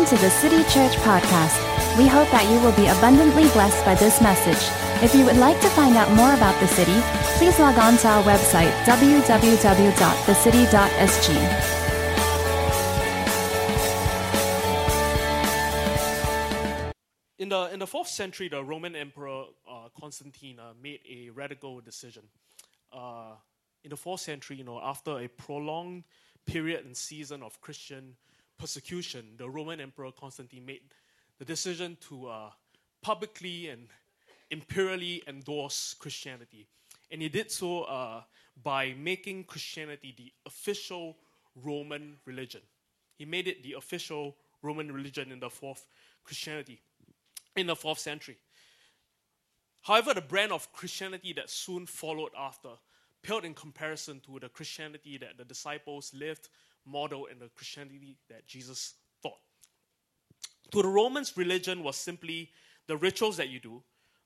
Welcome to the City Church Podcast. We hope that you will be abundantly blessed by this message. If you would like to find out more about the city, please log on to our website, www.thecity.sg. In the, in the fourth century, the Roman Emperor uh, Constantine uh, made a radical decision. Uh, in the fourth century, you know, after a prolonged period and season of Christian persecution, the Roman Emperor Constantine made the decision to uh, publicly and imperially endorse Christianity. And he did so uh, by making Christianity the official Roman religion. He made it the official Roman religion in the fourth Christianity in the fourth century. However, the brand of Christianity that soon followed after paled in comparison to the Christianity that the disciples lived, modeled, and the Christianity that Jesus taught. To the Romans, religion was simply the rituals that you do,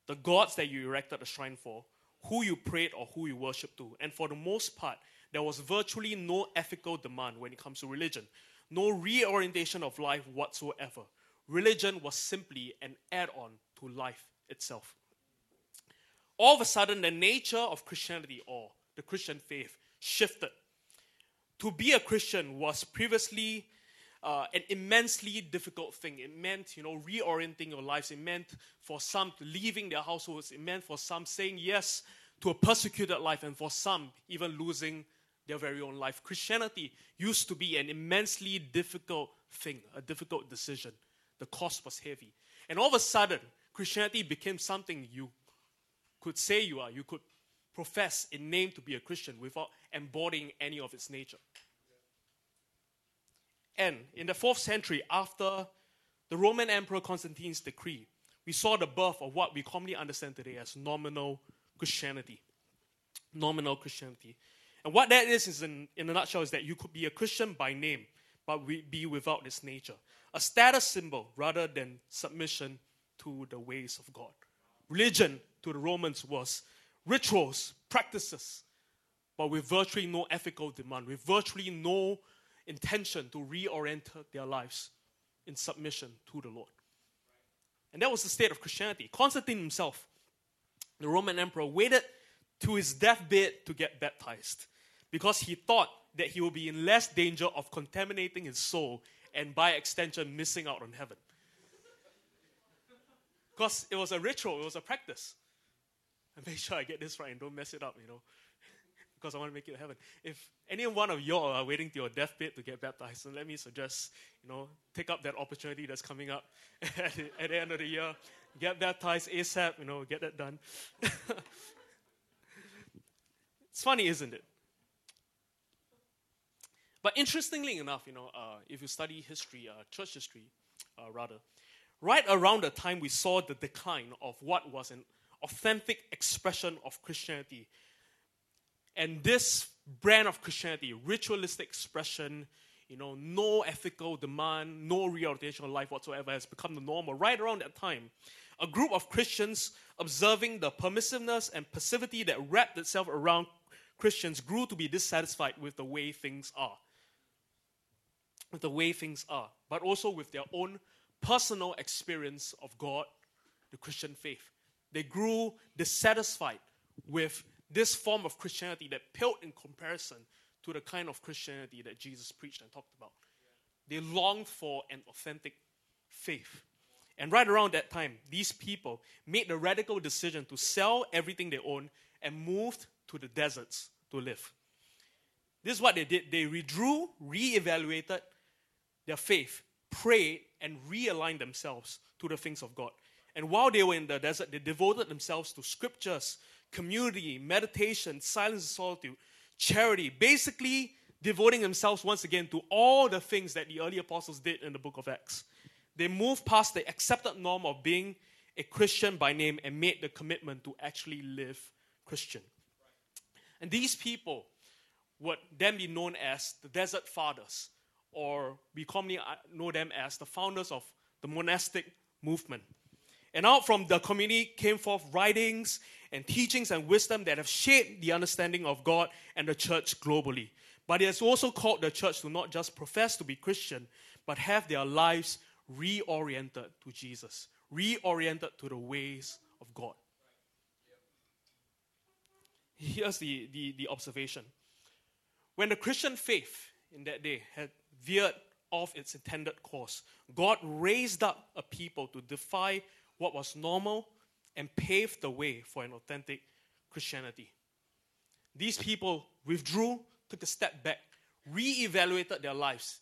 the gods that you erected a shrine for, who you prayed or who you worshiped to. And for the most part, there was virtually no ethical demand when it comes to religion, no reorientation of life whatsoever religion was simply an add on to life itself. All of a sudden, the nature of Christianity or the Christian faith shifted. To be a Christian was previously uh, an immensely difficult thing. It meant, you know, reorienting your lives. It meant for some leaving their households. It meant for some saying yes to a persecuted life, and for some even losing their very own life. Christianity used to be an immensely difficult thing, a difficult decision. The cost was heavy. And all of a sudden, Christianity became something you could say you are. You could profess in name to be a Christian without embodying any of its nature. And in the fourth century, after the Roman Emperor Constantine's decree, we saw the birth of what we commonly understand today as nominal Christianity. Nominal Christianity. And what that is, is in, in a nutshell, is that you could be a Christian by name, but be without its nature a status symbol rather than submission to the ways of God. Religion to the Romans was rituals, practices, but with virtually no ethical demand, with virtually no intention to reorient their lives in submission to the Lord. And that was the state of Christianity. Constantine himself, the Roman emperor, waited to his deathbed to get baptized because he thought that he would be in less danger of contaminating his soul and by extension, missing out on heaven. Because it was a ritual, it was a practice. And make sure I get this right and don't mess it up, you know, because I want to make it to heaven. If any one of y'all are waiting to your deathbed to get baptized, so let me suggest, you know, take up that opportunity that's coming up at the, at the end of the year. Get baptized ASAP, you know, get that done. it's funny, isn't it? But interestingly enough, you know, uh, if you study history, uh, church history, uh, rather, right around the time we saw the decline of what was an authentic expression of Christianity, and this brand of Christianity, ritualistic expression, you know, no ethical demand, no reorientation of life whatsoever, has become the normal. Right around that time, a group of Christians observing the permissiveness and passivity that wrapped itself around Christians grew to be dissatisfied with the way things are with the way things are, but also with their own personal experience of God, the Christian faith. They grew dissatisfied with this form of Christianity that paled in comparison to the kind of Christianity that Jesus preached and talked about. They longed for an authentic faith. And right around that time, these people made the radical decision to sell everything they owned and moved to the deserts to live. This is what they did. They withdrew, re-evaluated, their faith, prayed, and realigned themselves to the things of God. And while they were in the desert, they devoted themselves to scriptures, community, meditation, silence and solitude, charity, basically devoting themselves once again to all the things that the early apostles did in the book of Acts. They moved past the accepted norm of being a Christian by name and made the commitment to actually live Christian. And these people would then be known as the Desert Fathers or we commonly uh, know them as the founders of the monastic movement. And out from the community came forth writings and teachings and wisdom that have shaped the understanding of God and the church globally. But it has also called the church to not just profess to be Christian, but have their lives reoriented to Jesus, reoriented to the ways of God. Here's the, the, the observation. When the Christian faith in that day had veered off its intended course, God raised up a people to defy what was normal and paved the way for an authentic Christianity. These people withdrew, took a step back, re-evaluated their lives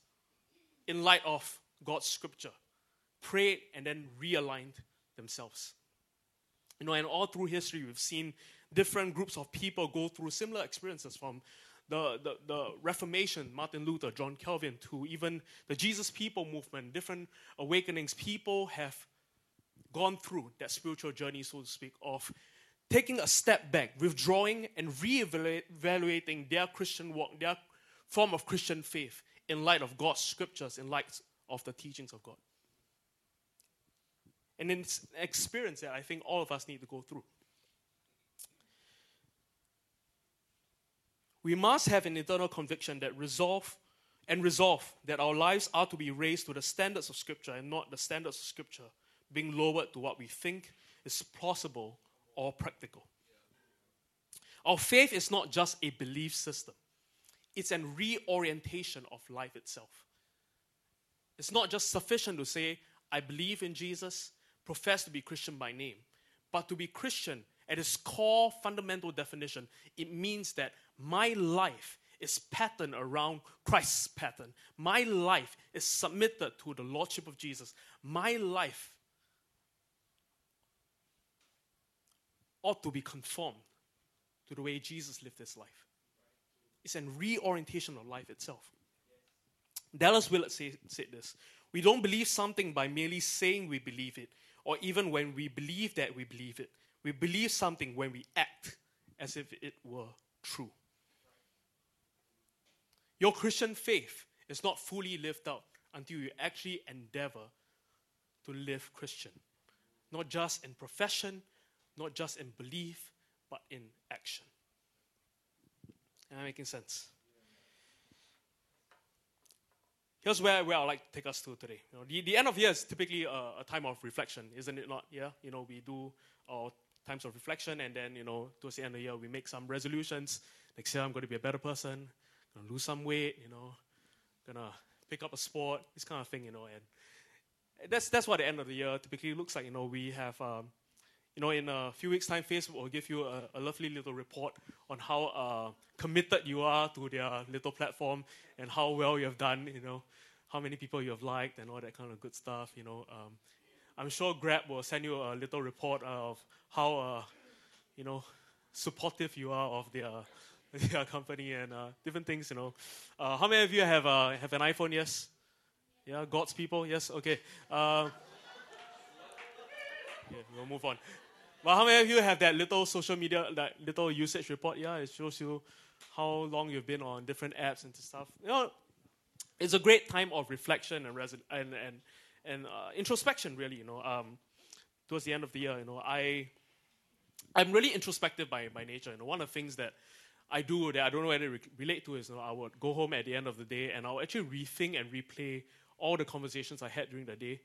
in light of God's scripture, prayed, and then realigned themselves. You know, and all through history, we've seen different groups of people go through similar experiences from the, the, the, Reformation, Martin Luther, John Calvin, to even the Jesus People movement, different awakenings. People have gone through that spiritual journey, so to speak, of taking a step back, withdrawing, and re-evaluating their Christian walk, their form of Christian faith in light of God's scriptures, in light of the teachings of God. And it's an experience that I think all of us need to go through. We must have an internal conviction that resolve and resolve that our lives are to be raised to the standards of Scripture and not the standards of Scripture being lowered to what we think is plausible or practical. Our faith is not just a belief system, it's an reorientation of life itself. It's not just sufficient to say, I believe in Jesus, profess to be Christian by name, but to be Christian at its core fundamental definition, it means that my life is patterned around Christ's pattern. My life is submitted to the Lordship of Jesus. My life ought to be conformed to the way Jesus lived his life. It's a reorientation of life itself. Dallas Willard say, said this We don't believe something by merely saying we believe it, or even when we believe that we believe it. We believe something when we act as if it were true. Your Christian faith is not fully lived out until you actually endeavor to live Christian. Not just in profession, not just in belief, but in action. Am I making sense? Here's where, where I'd like to take us to today. You know, the, the end of year is typically a, a, time of reflection, isn't it not? Yeah, you know, we do our times of reflection, and then you know, towards the end of the year, we make some resolutions. Next year, I'm going to be a better person gonna lose some weight, you know, gonna pick up a sport, this kind of thing, you know, and that's that's what the end of the year typically looks like. You know, we have, um, you know, in a few weeks' time, Facebook will give you a, a lovely little report on how uh, committed you are to their little platform and how well you have done. You know, how many people you have liked and all that kind of good stuff. You know, um, I'm sure Grab will send you a little report of how, uh, you know, supportive you are of their yeah, company and uh, different things, you know. Uh, how many of you have, uh, have an iPhone? Yes? Yeah, God's people? Yes? Okay. Uh, yeah, we'll move on. But how many of you have that little social media, that little usage report? Yeah, it shows you how long you've been on different apps and stuff. You know, it's a great time of reflection and and and, and uh, introspection, really. You know, um, towards the end of the year, you know, I I'm really introspective by by nature. You know, one of the things that I do that I don't know whether it relate to is you know, I would go home at the end of the day and I'll actually rethink and replay all the conversations I had during the day.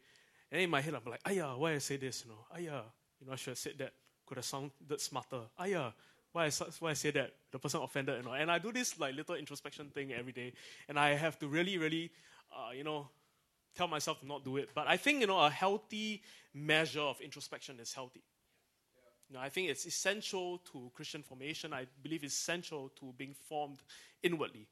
And in my head, I'm like, Aya, why I say this? You know, Aya, you know, I should have said that. Could have sounded smarter. Aya, why I, why I say that? The person offended, you know. And I do this like little introspection thing every day. And I have to really, really, uh, you know, tell myself to not do it. But I think, you know, a healthy measure of introspection is healthy. You know, I think it's essential to Christian formation. I believe it's essential to being formed inwardly.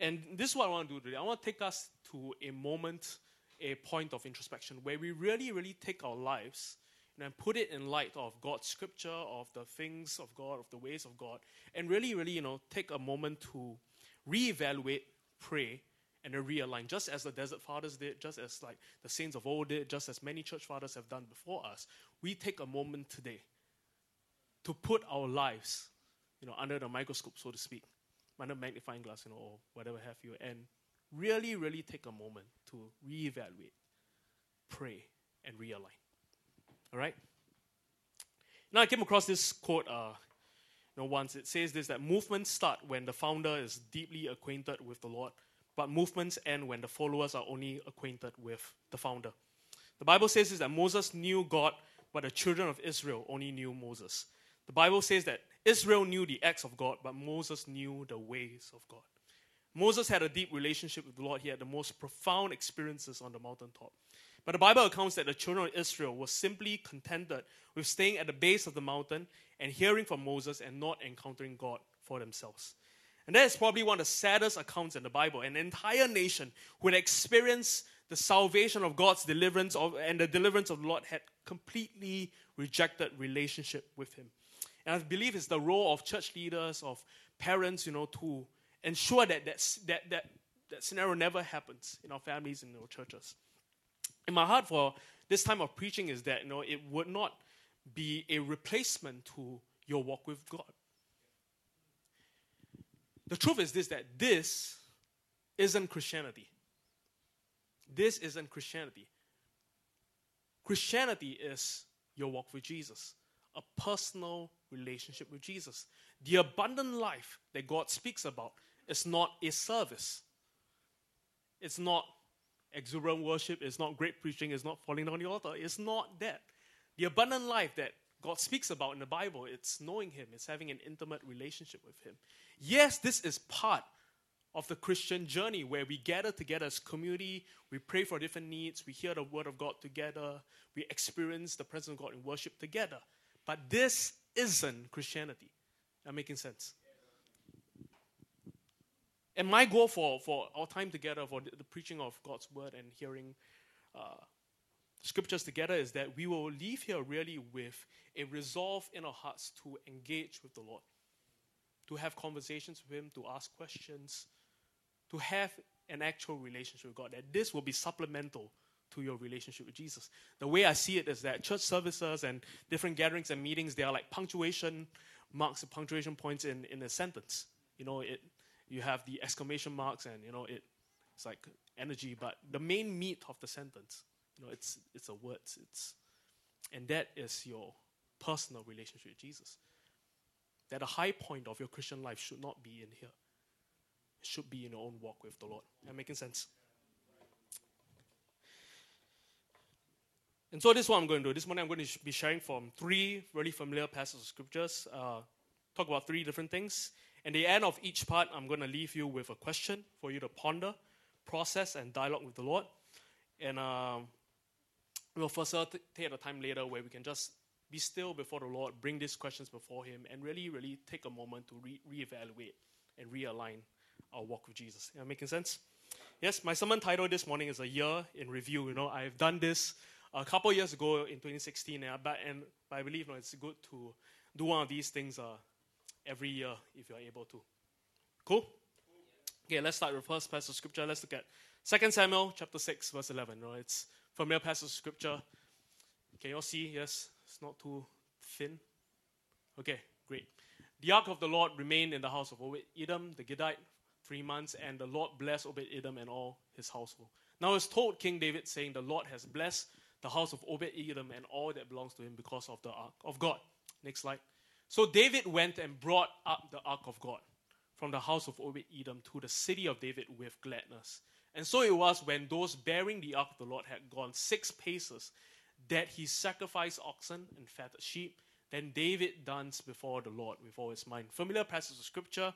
And this is what I want to do today. I want to take us to a moment, a point of introspection where we really, really take our lives and put it in light of God's scripture, of the things of God, of the ways of God, and really, really, you know, take a moment to reevaluate, pray, and to realign, just as the desert fathers did, just as like the saints of old did, just as many church fathers have done before us. We take a moment today to put our lives, you know, under the microscope, so to speak, under magnifying glass, you know, or whatever have you, and really, really take a moment to reevaluate, pray, and realign. All right. Now I came across this quote. Uh, you know, once it says this that movements start when the founder is deeply acquainted with the Lord but movements end when the followers are only acquainted with the founder. The Bible says is that Moses knew God, but the children of Israel only knew Moses. The Bible says that Israel knew the acts of God, but Moses knew the ways of God. Moses had a deep relationship with the Lord. He had the most profound experiences on the mountaintop. But the Bible accounts that the children of Israel were simply contented with staying at the base of the mountain and hearing from Moses and not encountering God for themselves. And that is probably one of the saddest accounts in the Bible. An entire nation who had experienced the salvation of God's deliverance of, and the deliverance of the Lord had completely rejected relationship with Him. And I believe it's the role of church leaders, of parents, you know, to ensure that that, that, that, that scenario never happens in our families and in our churches. In my heart for this time of preaching is that, you know, it would not be a replacement to your walk with God. The truth is this that this isn't Christianity. This isn't Christianity. Christianity is your walk with Jesus, a personal relationship with Jesus. The abundant life that God speaks about is not a service. It's not exuberant worship, it's not great preaching, it's not falling on the altar. It's not that. The abundant life that God speaks about in the Bible, it's knowing Him, it's having an intimate relationship with Him. Yes, this is part of the Christian journey where we gather together as community, we pray for different needs, we hear the word of God together, we experience the presence of God in worship together. But this isn't Christianity. Am making sense? And my goal for, for our time together, for the, the preaching of God's word and hearing uh, scriptures together, is that we will leave here really with a resolve in our hearts to engage with the Lord, to have conversations with Him, to ask questions, to have an actual relationship with God. That this will be supplemental to your relationship with Jesus. The way I see it is that church services and different gatherings and meetings, they are like punctuation marks, punctuation points in, in a sentence. You know, it you have the exclamation marks and you know it, it's like energy but the main meat of the sentence you know it's it's a word it's and that is your personal relationship with jesus. That the high point of your christian life should not be in here. It should be in your own walk with the lord. Am making sense? And so this is what i'm going to do. This morning i'm going to be sharing from three really familiar passages of scriptures uh, talk about three different things at the end of each part, I'm going to leave you with a question for you to ponder, process, and dialogue with the Lord. And um, we'll facilitate a time later where we can just be still before the Lord, bring these questions before Him, and really, really take a moment to re- reevaluate and realign our walk with Jesus. Am I making sense? Yes, my sermon title this morning is A Year in Review. You know, I've done this a couple years ago in 2016, but, and, but I believe you know, it's good to do one of these things uh, every year if you're able to. Cool? Okay, let's start with first passage of scripture. Let's look at 2 Samuel chapter 6, verse 11. Right? It's familiar passage of scripture. Can you all see? Yes, it's not too thin. Okay, great. The ark of the Lord remained in the house of Obed Edom, the Gittite, three months, and the Lord blessed Obed Edom and all his household. Now it's told King David, saying, The Lord has blessed the house of Obed Edom and all that belongs to him because of the ark of God. Next slide. So David went and brought up the ark of God from the house of Obed Edom to the city of David with gladness. And so it was when those bearing the ark of the Lord had gone six paces that he sacrificed oxen and fatted sheep. Then David danced before the Lord with all his mind. Familiar passage of scripture,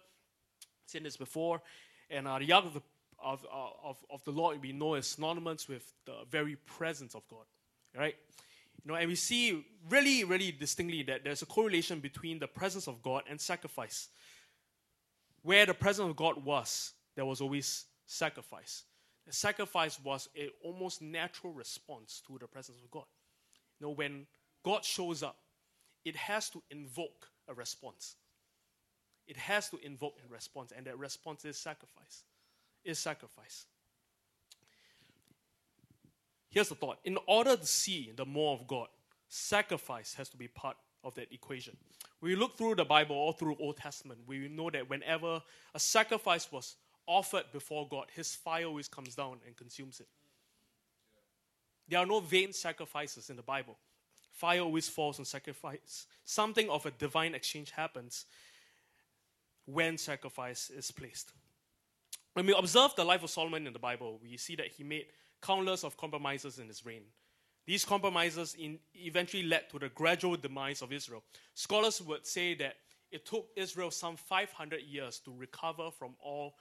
seen this before. And uh, the ark of the, of, uh, of, of the Lord we know is synonymous with the very presence of God. Right? You know, and we see really, really distinctly that there's a correlation between the presence of God and sacrifice. Where the presence of God was, there was always sacrifice. The sacrifice was a almost natural response to the presence of God. You know, when God shows up, it has to invoke a response. It has to invoke a response, and that response is sacrifice. Is sacrifice. Here's the thought in order to see the more of God, sacrifice has to be part of that equation. We look through the Bible all through Old Testament, we know that whenever a sacrifice was offered before God, his fire always comes down and consumes it. There are no vain sacrifices in the Bible. Fire always falls on sacrifice. Something of a divine exchange happens when sacrifice is placed. When we observe the life of Solomon in the Bible, we see that he made countless of compromises in his reign. These compromises in, eventually led to the gradual demise of Israel. Scholars would say that it took Israel some 500 years to recover from all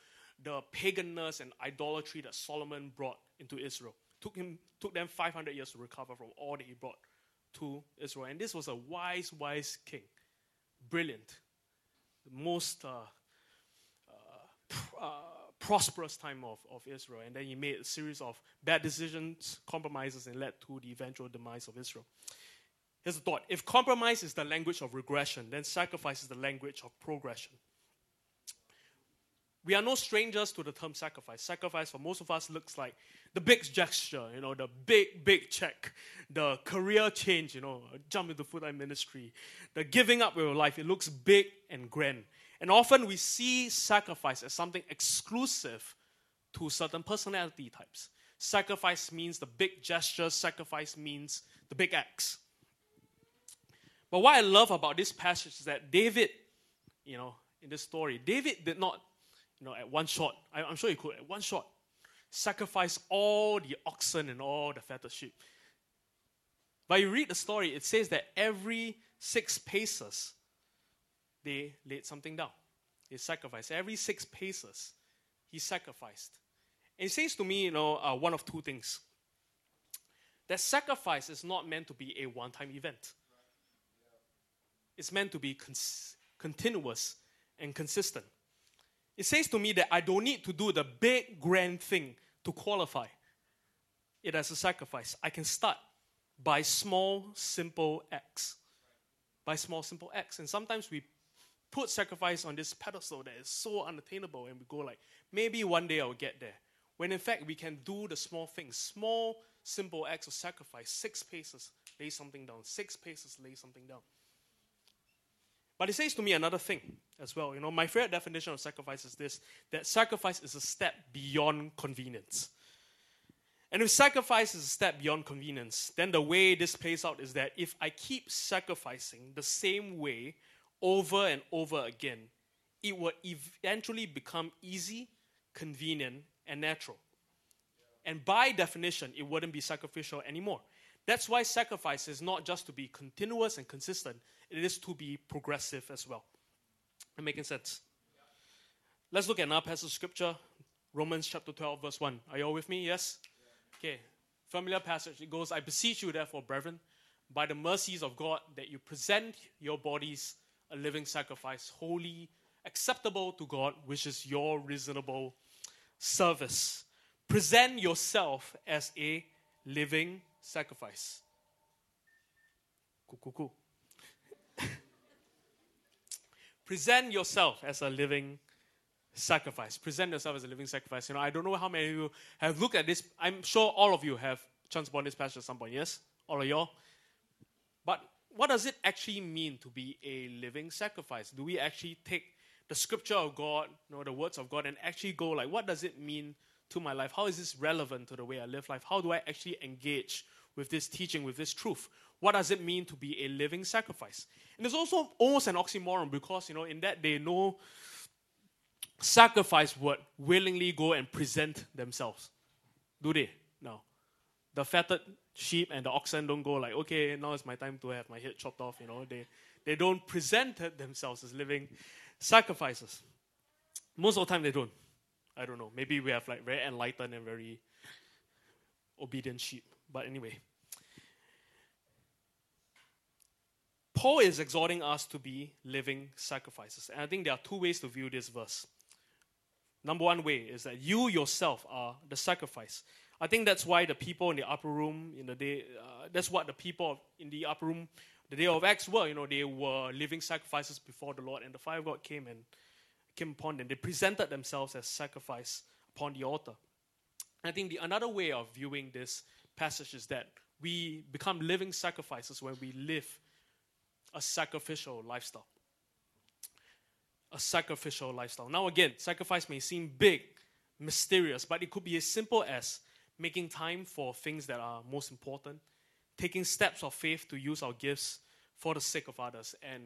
the paganness and idolatry that Solomon brought into Israel. Took him took them 500 years to recover from all that he brought to Israel. And this was a wise, wise king. Brilliant. The most uh, uh, uh, prosperous time of, of Israel. And then he made a series of bad decisions, compromises, and led to the eventual demise of Israel. Here's a thought if compromise is the language of regression, then sacrifice is the language of progression. We are no strangers to the term sacrifice. Sacrifice for most of us looks like the big gesture, you know, the big, big check, the career change, you know, jump into full time ministry, the giving up of your life. It looks big and grand. And often we see sacrifice as something exclusive to certain personality types. Sacrifice means the big gesture, sacrifice means the big acts. But what I love about this passage is that David, you know, in this story, David did not you know, at one shot, I, am sure he could, at one shot, sacrifice all the oxen and all the fatted sheep. But you read the story, it says that every six paces, they laid something down. They sacrificed. Every six paces, he sacrificed. And it says to me, you know, uh, one of two things. That sacrifice is not meant to be a one time event, it's meant to be continuous and consistent. It says to me that I don't need to do the big, grand thing to qualify it as a sacrifice. I can start by small, simple acts. By small, simple acts. And sometimes we put sacrifice on this pedestal that is so unattainable and we go like, maybe one day I'll get there. When in fact we can do the small things, small, simple acts of sacrifice. Six paces, lay something down. Six paces, lay something down. But it says to me another thing as well. You know, my favorite definition of sacrifice is this that sacrifice is a step beyond convenience. And if sacrifice is a step beyond convenience, then the way this plays out is that if I keep sacrificing the same way over and over again, it will eventually become easy, convenient, and natural. And by definition, it wouldn't be sacrificial anymore. That's why sacrifice is not just to be continuous and consistent, it is to be progressive as well. Am making sense? Let's look at another passage of scripture, Romans chapter 12, verse 1. Are you all with me? Yes? Okay. Familiar passage. It goes, I beseech you, therefore, brethren, by the mercies of God, that you present your bodies a living sacrifice, holy, acceptable to God, which is your reasonable service. Present yourself as a living sacrifice. Cool, cool, cool. Present yourself as a living sacrifice. Present yourself as a living sacrifice. You know, I don't know how many of you have looked at this. I'm sure all of you have upon this passage at some point. Yes, all of y'all. But what does it actually mean to be a living sacrifice? Do we actually take the scripture of God, you know, the words of God, and actually go like, what does it mean to my life? How is this relevant to the way I live life? How do I actually engage with this teaching, with this truth? What does it mean to be a living sacrifice? And it's also almost an oxymoron because, you know, in that day, no sacrifice would willingly go and present themselves. Do they? No. The fatted sheep and the oxen don't go like, okay, now it's my time to have my head chopped off, you know. They they don't present themselves as living sacrifices. Most of the time they don't. I don't know. Maybe we have like very enlightened and very obedient sheep. But anyway. Paul is exhorting us to be living sacrifices. And I think there are two ways to view this verse. Number one way is that you yourself are the sacrifice. I think that's why the people in the upper room in the day, uh, that's what the people in the upper room, the day of Acts were. You know, they were living sacrifices before the Lord, and the fire of God came and came upon them. They presented themselves as sacrifice upon the altar. I think the another way of viewing this passage is that we become living sacrifices when we live a sacrificial lifestyle. A sacrificial lifestyle. Now, again, sacrifice may seem big, mysterious, but it could be as simple as making time for things that are most important, taking steps of faith to use our gifts for the sake of others, and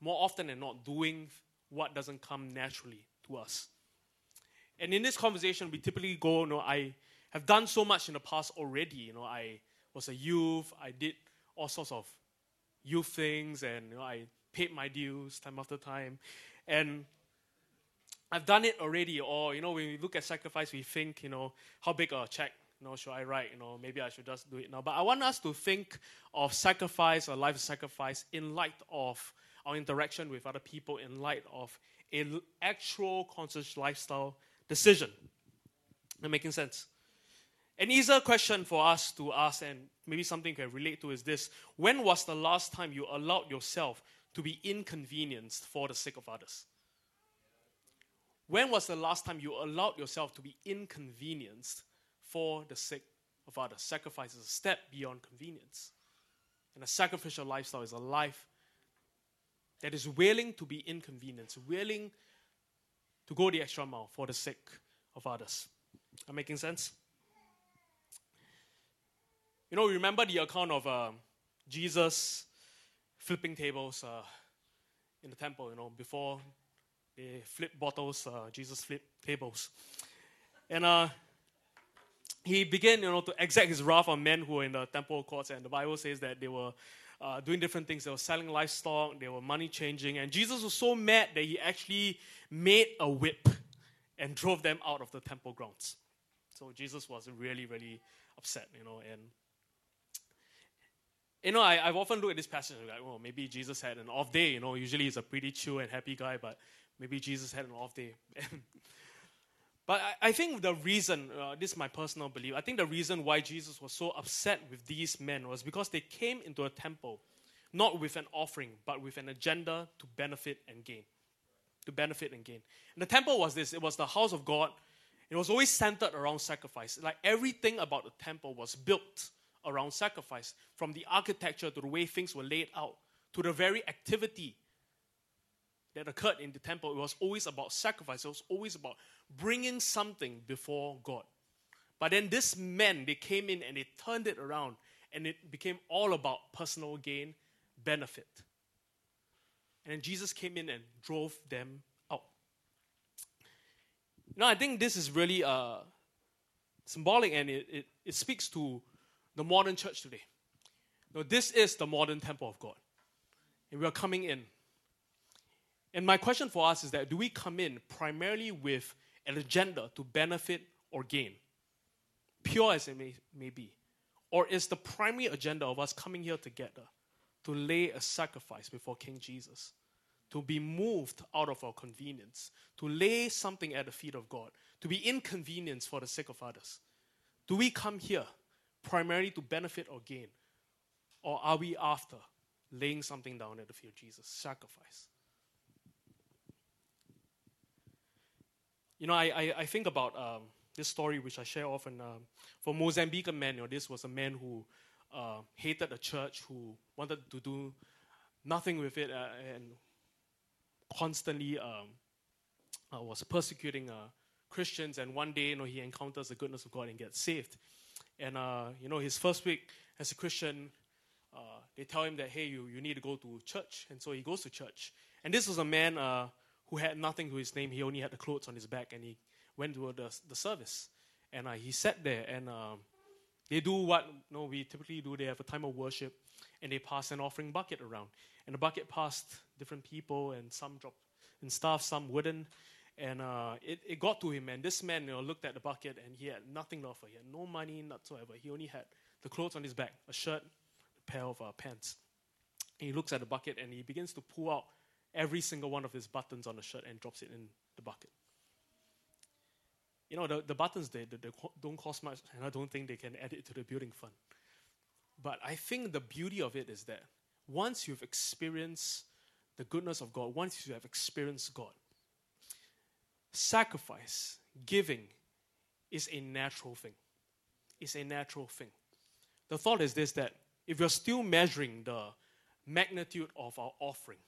more often than not, doing what doesn't come naturally to us. And in this conversation, we typically go, you know, I have done so much in the past already. You know, I was a youth, I did all sorts of youth things, and you know, I paid my dues time after time. And I've done it already. Or, you know, when we look at sacrifice, we think, you know, how big a check you know, should I write? You know, maybe I should just do it now. But I want us to think of sacrifice or life sacrifice in light of our interaction with other people, in light of an actual conscious lifestyle decision. Am making sense? An easier question for us to ask, and maybe something you can relate to, is this When was the last time you allowed yourself to be inconvenienced for the sake of others? When was the last time you allowed yourself to be inconvenienced for the sake of others? Sacrifice is a step beyond convenience. And a sacrificial lifestyle is a life that is willing to be inconvenienced, willing to go the extra mile for the sake of others. Am making sense? You know, remember the account of uh, Jesus flipping tables uh, in the temple, you know, before they flip bottles, uh, Jesus flipped tables. And uh, he began, you know, to exact his wrath on men who were in the temple courts. And the Bible says that they were uh, doing different things. They were selling livestock, they were money changing. And Jesus was so mad that he actually made a whip and drove them out of the temple grounds. So Jesus was really, really upset, you know. And you know, I, have often looked at this passage and like, well, maybe Jesus had an off day. You know, usually he's a pretty chill and happy guy, but maybe Jesus had an off day. but I, I, think the reason, uh, this is my personal belief, I think the reason why Jesus was so upset with these men was because they came into a temple not with an offering, but with an agenda to benefit and gain. To benefit and gain. And the temple was this it was the house of God. It was always centered around sacrifice. Like everything about the temple was built around sacrifice, from the architecture to the way things were laid out, to the very activity that occurred in the temple. It was always about sacrifice, it was always about bringing something before God. But then this men, they came in and they turned it around, and it became all about personal gain, benefit. And then Jesus came in and drove them out. Now, I think this is really uh, symbolic and it, it, it speaks to the modern church today. Now, this is the modern temple of God. And we are coming in. And my question for us is that do we come in primarily with an agenda to benefit or gain? Pure as it may, may be. Or is the primary agenda of us coming here together to lay a sacrifice before King Jesus? To be moved out of our convenience, to lay something at the feet of God, to be inconvenienced for the sake of others. Do we come here primarily to benefit or gain? Or are we after laying something down at the feet of Jesus? Sacrifice. You know, I, I, I think about um, this story which I share often. Um, for Mozambican man, you know, this was a man who uh, hated the church, who wanted to do nothing with it, uh, and constantly um, uh, was persecuting uh, Christians. And one day, you know, he encounters the goodness of God and gets saved. And, uh, you know, his first week as a Christian, uh, they tell him that, hey, you, you need to go to church. And so he goes to church. And this was a man who had nothing to his name. He only had the clothes on his back. And he went to the, the service. And uh, he sat there. And um, they do what you know, we typically do. They have a time of worship. And they pass an offering bucket around. And the bucket passed different people. And some dropped and stuff, some wouldn't. And uh, it, it got to him, and this man you know, looked at the bucket and he had nothing left for. He had no money whatsoever. He only had the clothes on his back, a shirt, a pair of uh, pants. And he looks at the bucket and he begins to pull out every single one of his buttons on the shirt and drops it in the bucket. You know, the, the buttons, they, they, they don't cost much, and I don't think they can add it to the building fund. But I think the beauty of it is that once you've experienced the goodness of God, once you have experienced God, sacrifice, giving, is a natural thing. It's a natural thing. The thought is this that if you're still measuring the magnitude of our offering,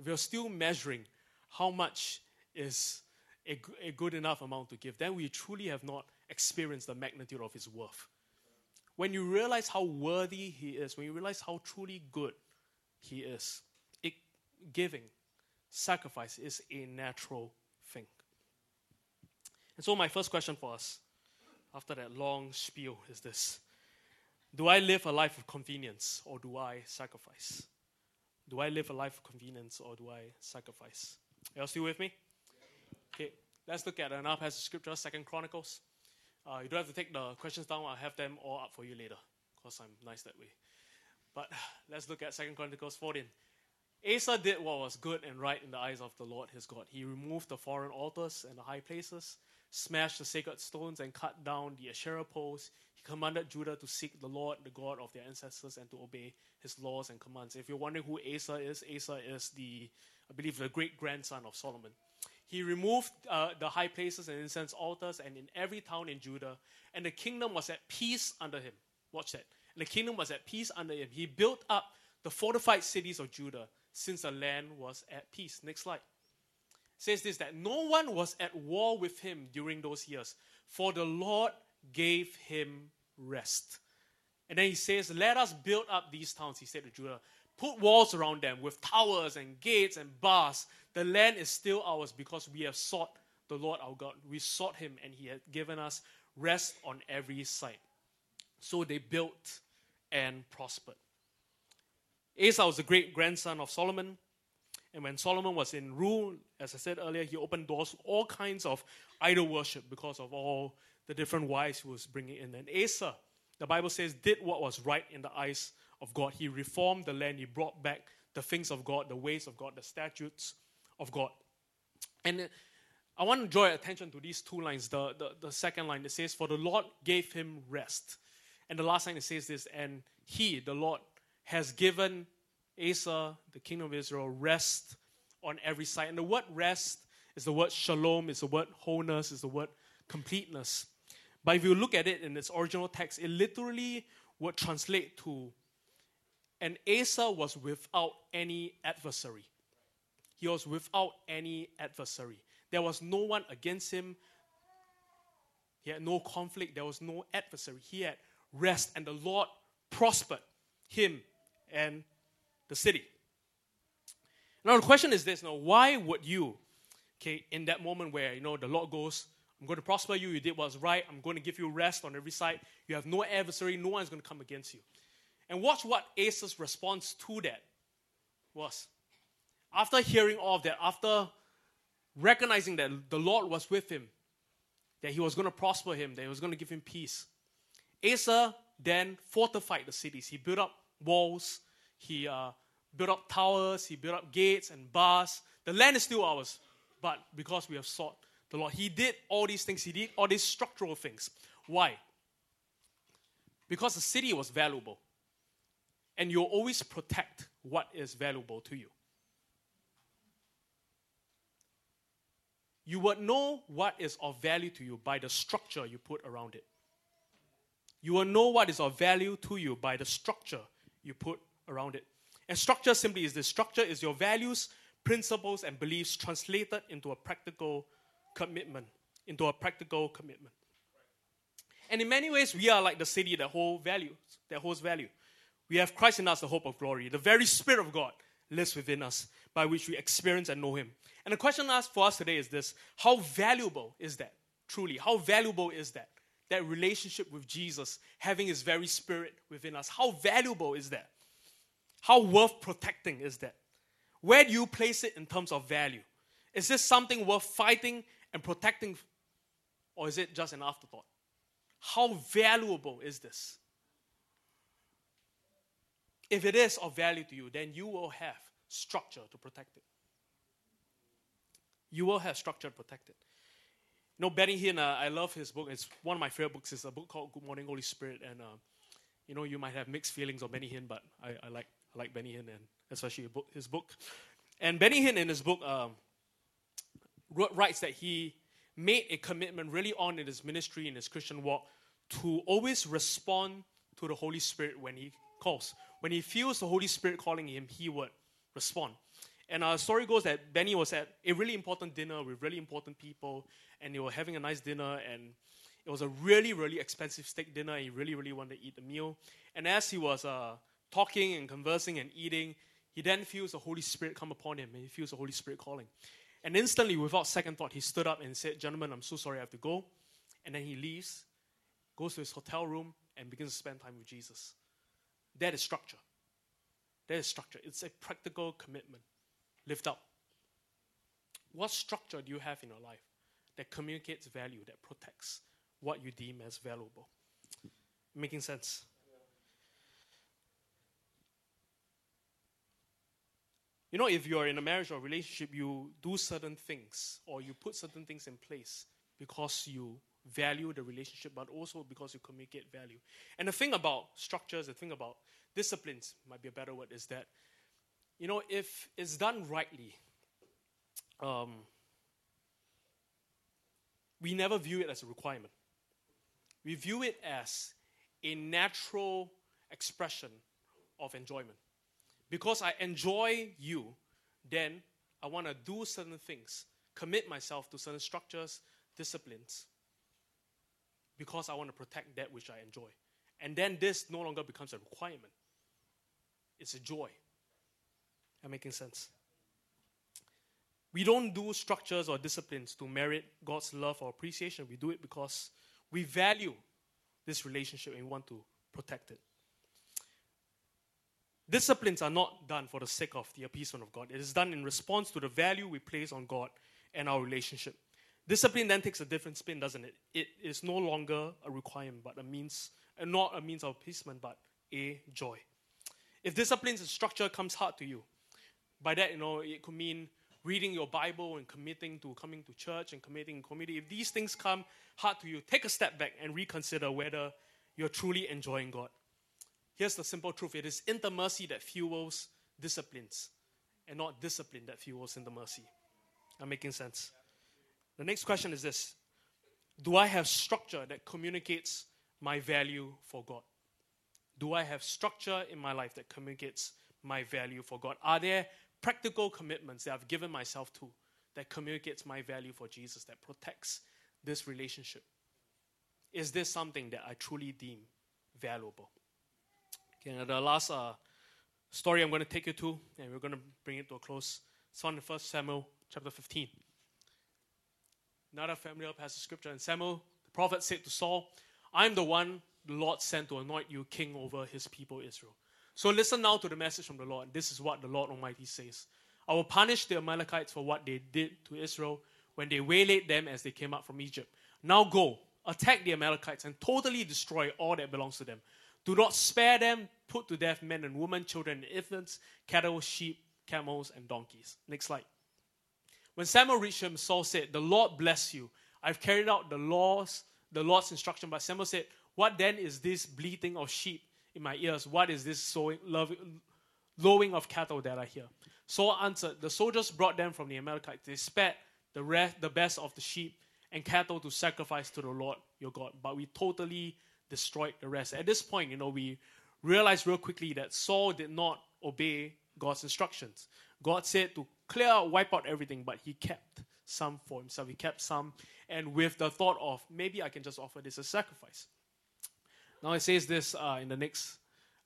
if you're still measuring how much is a, a good enough amount to give, then we truly have not experienced the magnitude of His worth. When you realize how worthy He is, when you realize how truly good He is, it, giving, sacrifice is a natural thing. And so, my first question for us, after that long spiel, is this Do I live a life of convenience or do I sacrifice? Do I live a life of convenience or do I sacrifice? Are you still with me? Okay, let's look at another passage of scripture, Second Chronicles. Uh, you don't have to take the questions down, I'll have them all up for you later, because I'm nice that way. But let's look at Second Chronicles 14. Asa did what was good and right in the eyes of the Lord his God. He removed the foreign altars and the high places, smashed the sacred stones, and cut down the Asherah poles. He commanded Judah to seek the Lord, the God of their ancestors, and to obey his laws and commands. If you're wondering who Asa is, Asa is the, I believe, the great grandson of Solomon. He removed uh, the high places and incense altars, and in every town in Judah, and the kingdom was at peace under him. Watch that. And the kingdom was at peace under him. He built up the fortified cities of Judah since the land was at peace. Next slide. says this that no one was at war with him during those years, for the Lord gave him rest. And then he says, Let us build up these towns, he said to Judah. Put walls around them with towers and gates and bars. The land is still ours because we have sought the Lord our God. We sought him and he had given us rest on every side. So they built and prospered. Asa was the great grandson of Solomon. And when Solomon was in rule, as I said earlier, he opened doors to all kinds of idol worship because of all the different wives he was bringing in. And Asa, the Bible says, did what was right in the eyes of God. He reformed the land, he brought back the things of God, the ways of God, the statutes of God. And I want to draw your attention to these two lines. The, the, the second line it says, For the Lord gave him rest. And the last line it says this, and he, the Lord, has given Asa, the king of Israel, rest on every side. And the word rest is the word shalom, is the word wholeness, is the word completeness. But if you look at it in its original text, it literally would translate to and Asa was without any adversary. He was without any adversary. There was no one against him. He had no conflict. There was no adversary. He had rest, and the Lord prospered him and the city. Now the question is this: Now, why would you, okay, in that moment where you know the Lord goes, "I'm going to prosper you. You did what's right. I'm going to give you rest on every side. You have no adversary. No one's going to come against you." And watch what Asa's response to that was. After hearing all of that, after recognizing that the Lord was with him, that he was going to prosper him, that he was going to give him peace, Asa then fortified the cities. He built up walls, he uh, built up towers, he built up gates and bars. The land is still ours, but because we have sought the Lord, he did all these things, he did all these structural things. Why? Because the city was valuable and you'll always protect what is valuable to you. You would know what is of value to you by the structure you put around it. You will know what is of value to you by the structure you put around it. And structure simply is this structure is your values, principles, and beliefs translated into a practical commitment. Into a practical commitment. And in many ways, we are like the city that holds value, that holds value. We have Christ in us, the hope of glory. The very Spirit of God lives within us, by which we experience and know Him. And the question asked for us today is this How valuable is that? Truly, how valuable is that? That relationship with Jesus, having His very Spirit within us. How valuable is that? How worth protecting is that? Where do you place it in terms of value? Is this something worth fighting and protecting, or is it just an afterthought? How valuable is this? If it is of value to you, then you will have structure to protect it. You will have structure to protect it. You know, Benny Hinn, uh, I love his book. It's one of my favorite books. It's a book called Good Morning, Holy Spirit. And, uh, you know, you might have mixed feelings on Benny Hinn, but I, I like, I like Benny Hinn, and especially his book. And Benny Hinn, in his book, um, writes that he made a commitment really on in his ministry, in his Christian walk, to always respond to the Holy Spirit when he calls. When he feels the Holy Spirit calling him, he would respond. And our story goes that Benny was at a really important dinner with really important people, and they were having a nice dinner, and it was a really, really expensive steak dinner. He really, really wanted to eat the meal. And as he was uh, talking and conversing and eating, he then feels the Holy Spirit come upon him, and he feels the Holy Spirit calling. And instantly, without second thought, he stood up and said, Gentlemen, I'm so sorry I have to go. And then he leaves, goes to his hotel room, and begins to spend time with Jesus. That is structure. That is structure. It's a practical commitment. Lift up. What structure do you have in your life that communicates value, that protects what you deem as valuable? Making sense? You know, if you're in a marriage or relationship, you do certain things or you put certain things in place because you value the relationship, but also because you communicate value. And the thing about structures, the thing about disciplines, might be a better word, is that, you know, if it's done rightly, um, we never view it as a requirement. We view it as a natural expression of enjoyment. Because I enjoy you, then I want to do certain things, commit myself to certain structures, disciplines, because I want to protect that which I enjoy. And then this no longer becomes a requirement, it's a joy. Am making sense? We don't do structures or disciplines to merit God's love or appreciation. We do it because we value this relationship and we want to protect it. Disciplines are not done for the sake of the appeasement of God. It is done in response to the value we place on God and our relationship. Discipline then takes a different spin, doesn't it? It is no longer a requirement, but a means, and not a means of appeasement, but a joy. If disciplines and structure comes hard to you, by that, you know, it could mean reading your Bible and committing to coming to church and committing in community. If these things come hard to you, take a step back and reconsider whether you're truly enjoying God. Here's the simple truth it is intimacy that fuels disciplines, and not discipline that fuels intimacy. I'm making sense. The next question is this Do I have structure that communicates my value for God? Do I have structure in my life that communicates my value for God? Are there practical commitments that I've given myself to that communicates my value for Jesus, that protects this relationship? Is this something that I truly deem valuable? Okay, now the last uh, story I'm going to take you to, and we're going to bring it to a close. It's on the First Samuel chapter 15. Another familiar passage of scripture. And Samuel, the prophet, said to Saul, I'm the one the Lord sent to anoint you king over his people Israel. So listen now to the message from the Lord. This is what the Lord Almighty says I will punish the Amalekites for what they did to Israel when they waylaid them as they came out from Egypt. Now go, attack the Amalekites, and totally destroy all that belongs to them. Do not spare them. Put to death men and women, children and infants, cattle, sheep, camels, and donkeys. Next slide. When Samuel reached him, Saul said, The Lord bless you. I've carried out the laws, the Lord's instruction. But Samuel said, What then is this bleating of sheep in my ears? What is this sowing, lowing of cattle that I hear? Saul answered, The soldiers brought them from the Amalekites. They spared the rest, the best of the sheep and cattle to sacrifice to the Lord your God. But we totally destroyed the rest. At this point, you know, we realized real quickly that Saul did not obey God's instructions. God said to clear out, wipe out everything, but he kept some for himself. He kept some, and with the thought of maybe I can just offer this as sacrifice. Now it says this uh, in the next,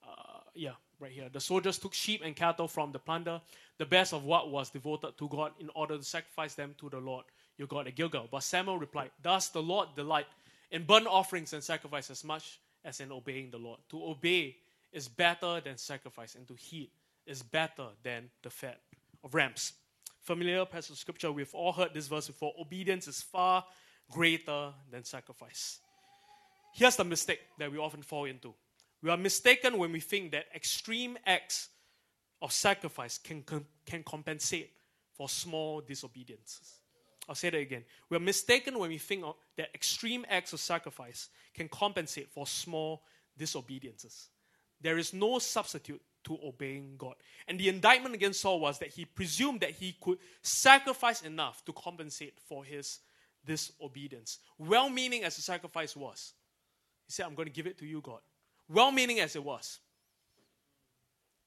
uh, yeah, right here. The soldiers took sheep and cattle from the plunder, the best of what was devoted to God, in order to sacrifice them to the Lord your God at Gilgal. But Samuel replied, Does the Lord delight in burnt offerings and sacrifice as much as in obeying the Lord. To obey is better than sacrifice, and to heed is better than the fat of rams. Familiar passage of scripture, we've all heard this verse before. Obedience is far greater than sacrifice. Here's the mistake that we often fall into. We are mistaken when we think that extreme acts of sacrifice can, can compensate for small disobediences. I'll say that again. We're mistaken when we think that extreme acts of sacrifice can compensate for small disobediences. There is no substitute to obeying God. And the indictment against Saul was that he presumed that he could sacrifice enough to compensate for his disobedience. Well meaning as the sacrifice was, he said, I'm going to give it to you, God. Well meaning as it was,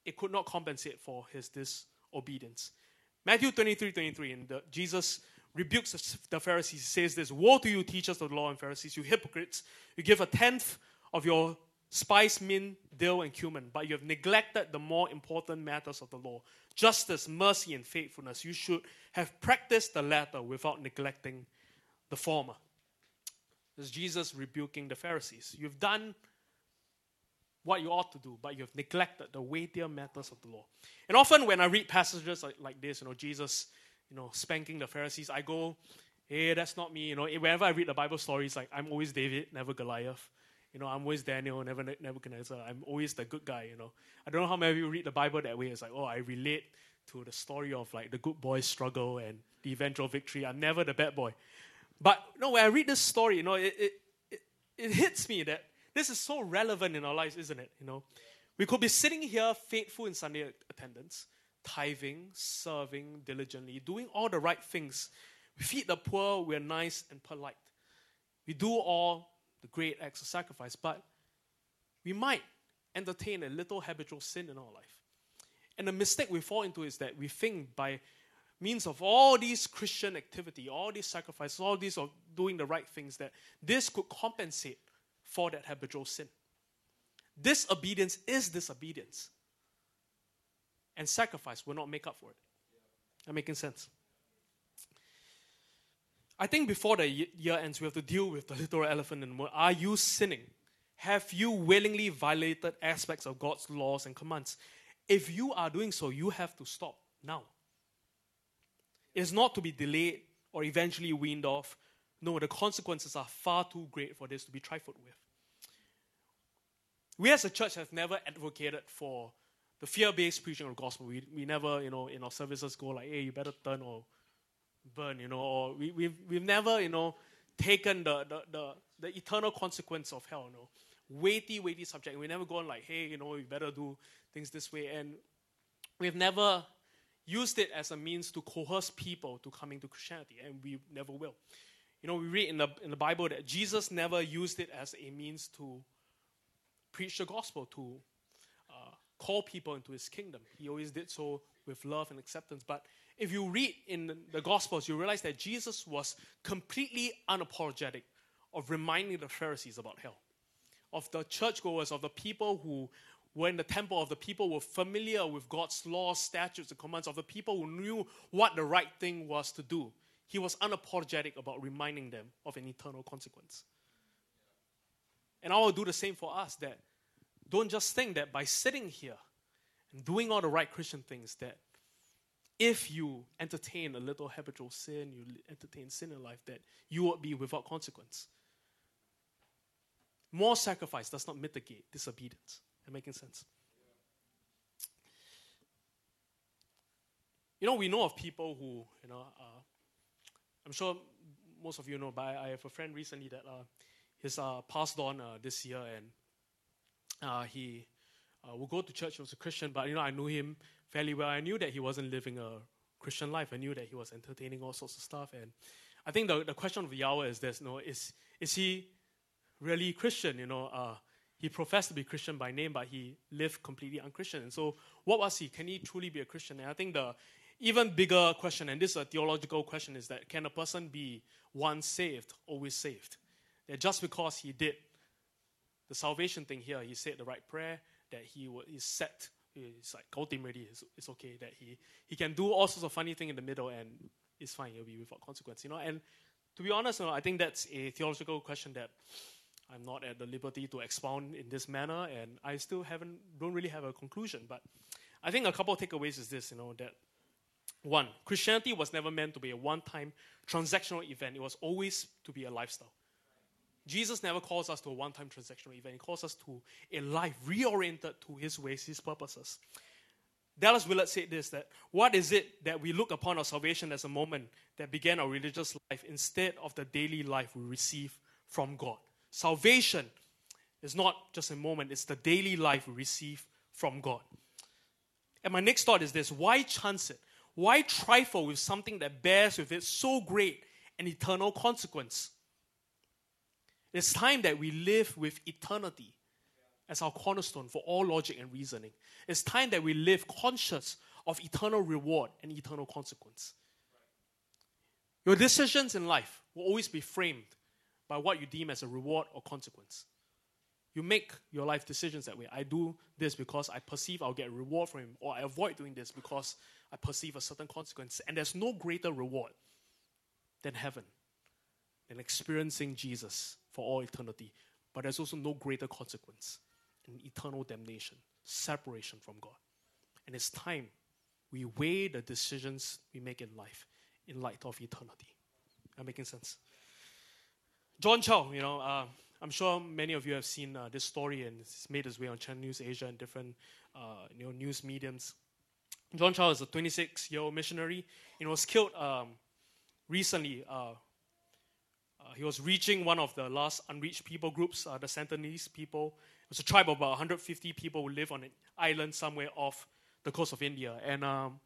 it could not compensate for his disobedience. Matthew 23 23, and Jesus rebukes the Pharisees. He says this Woe to you, teachers of the law and Pharisees, you hypocrites! You give a tenth of your spice, mint, dill, and cumin, but you have neglected the more important matters of the law justice, mercy, and faithfulness. You should have practiced the latter without neglecting the former. Is Jesus rebuking the Pharisees. You've done what you ought to do, but you have neglected the weightier matters of the law. And often when I read passages like, like this, you know, Jesus, you know, spanking the Pharisees, I go, hey, that's not me. You know, eh, whenever I read the Bible stories, like I'm always David, never Goliath. You know, I'm always Daniel, never Nebuchadnezzar. I'm always the good guy, you know. I don't know how many of you read the Bible that way. It's like, oh, I relate to the story of like the good boy's struggle and the eventual victory. I'm never the bad boy. But know, when I read this story, you know, it, it, it, it hits me that this is so relevant in our lives, isn't it? You know, we could be sitting here faithful in Sunday attendance, tithing, serving diligently, doing all the right things. We feed the poor, we're nice and polite. We do all the great acts of sacrifice, but we might entertain a little habitual sin in our life. And the mistake we fall into is that we think by means of all these Christian activity, all these sacrifices, all these of doing the right things, that this could compensate for that habitual sin. Disobedience is disobedience. And sacrifice will not make up for it. That making sense? I think before the year ends, we have to deal with the literal elephant in the room. Are you sinning? Have you willingly violated aspects of God's laws and commands? If you are doing so, you have to stop now. It is not to be delayed or eventually weaned off. No, the consequences are far too great for this to be trifled with. We as a church have never advocated for the fear-based preaching of the gospel. We, we never, you know, in our services go like, hey, you better turn or burn, you know, or we, we've, we've never, you know, taken the, the, the, the eternal consequence of hell, you know. Weighty, weighty subject. We never gone like, hey, you know, you better do things this way. And we've never used it as a means to coerce people to coming to Christianity, and we never will. You know, we read in the, in the Bible that Jesus never used it as a means to preach the gospel, to uh, call people into his kingdom. He always did so with love and acceptance. But if you read in the Gospels, you realize that Jesus was completely unapologetic of reminding the Pharisees about hell, of the churchgoers, of the people who were in the temple, of the people were familiar with God's laws, statutes, and commands, of the people who knew what the right thing was to do. He was unapologetic about reminding them of an eternal consequence. And I will do the same for us that don't just think that by sitting here and doing all the right Christian things that if you entertain a little habitual sin, you entertain sin in life, that you would be without consequence. More sacrifice does not mitigate disobedience. Am making sense? You know, we know of people who, you know, uh, I'm sure most of you know, but I, have a friend recently that uh, uh, passed on uh, this year, and uh, he uh, would go to church. He was a Christian, but you know, I knew him fairly well. I knew that he wasn't living a Christian life. I knew that he was entertaining all sorts of stuff. And I think the, the question of the hour is this: you know, is is he really Christian? You know, uh, he professed to be Christian by name, but he lived completely unchristian. And so, what was he? Can he truly be a Christian? And I think the even bigger question, and this is a theological question, is that can a person be once saved, always saved? That just because he did the salvation thing here, he said the right prayer, that he is set it's like ultimately it's, it's okay that he he can do all sorts of funny thing in the middle and it's fine it'll be without consequence you know and to be honest you know, I think that's a theological question that I'm not at the liberty to expound in this manner and I still haven't don't really have a conclusion but I think a couple of takeaways is this you know that one Christianity was never meant to be a one-time transactional event it was always to be a lifestyle Jesus never calls us to a one time transactional event. He calls us to a life reoriented to His ways, His purposes. Dallas Willard said this that what is it that we look upon our salvation as a moment that began our religious life instead of the daily life we receive from God? Salvation is not just a moment, it's the daily life we receive from God. And my next thought is this why chance it? Why trifle with something that bears with it so great an eternal consequence? It's time that we live with eternity as our cornerstone for all logic and reasoning. It's time that we live conscious of eternal reward and eternal consequence. Your decisions in life will always be framed by what you deem as a reward or consequence. You make your life decisions that way. I do this because I perceive I'll get a reward from him, or I avoid doing this because I perceive a certain consequence. And there's no greater reward than heaven, than experiencing Jesus for all eternity. But there's also no greater consequence in eternal damnation, separation from God. And it's time we weigh the decisions we make in life in light of eternity. Am making sense? John Chau, you know, uh, I'm sure many of you have seen uh, this story and it's made its way on Channel News Asia and different uh, you know, news mediums. John Chau is a 26 year old missionary. He was killed um, recently. Uh, uh, he was reaching one of the last unreached people groups, uh, the Sentinelese people. It was a tribe of about 150 people who live on an island somewhere off the coast of India. And um,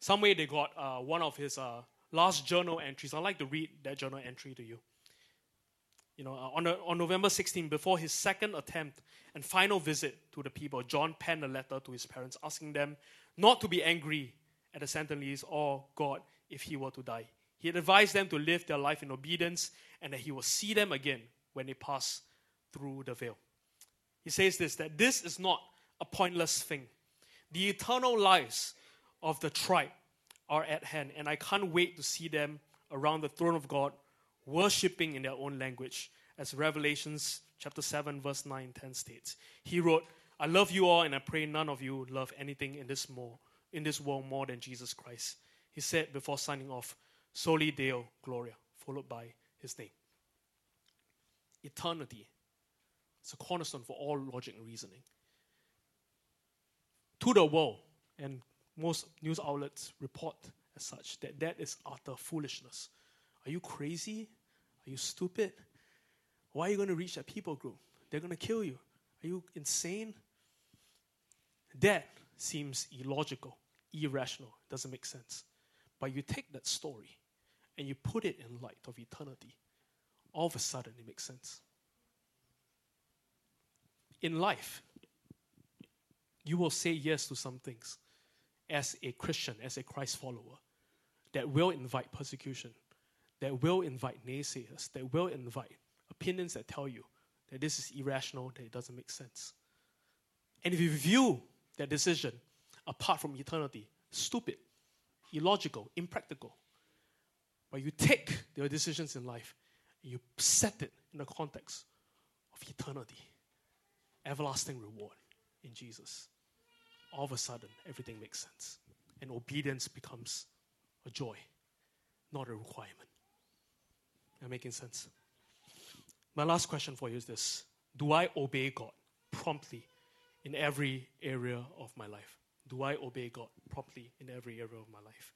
some way they got one of his last journal entries. I'd like to read that journal entry to you. You know, on, a, on November 16, before his second attempt and final visit to the people, John penned a letter to his parents asking them not to be angry at the Sentinelese or God if he were to die. He advised them to live their life in obedience and that he will see them again when they pass through the veil. He says this that this is not a pointless thing. The eternal lives of the tribe are at hand, and I can't wait to see them around the throne of God, worshiping in their own language, as Revelations chapter 7, verse 9 10 states. He wrote, I love you all, and I pray none of you love anything in this more in this world more than Jesus Christ. He said before signing off, Soli Deo Gloria, followed by his name. Eternity. It's a cornerstone for all logic and reasoning. To the world, and most news outlets report as such that that is utter foolishness. Are you crazy? Are you stupid? Why are you going to reach that people group? They're going to kill you. Are you insane? That seems illogical, irrational, doesn't make sense. But you take that story and you put it in light of eternity, all of a sudden it makes sense. In life, you will say yes to some things as a Christian, as a Christ follower, that will invite persecution, that will invite naysayers, that will invite opinions that tell you that this is irrational, that it doesn't make sense. And if you view that decision apart from eternity, stupid, illogical, impractical, but you take your decisions in life and you set it in the context of eternity, everlasting reward in Jesus all of a sudden everything makes sense. And obedience becomes a joy, not a requirement. Am making sense? My last question for you is this Do I obey God promptly in every area of my life? Do I obey God promptly in every area of my life?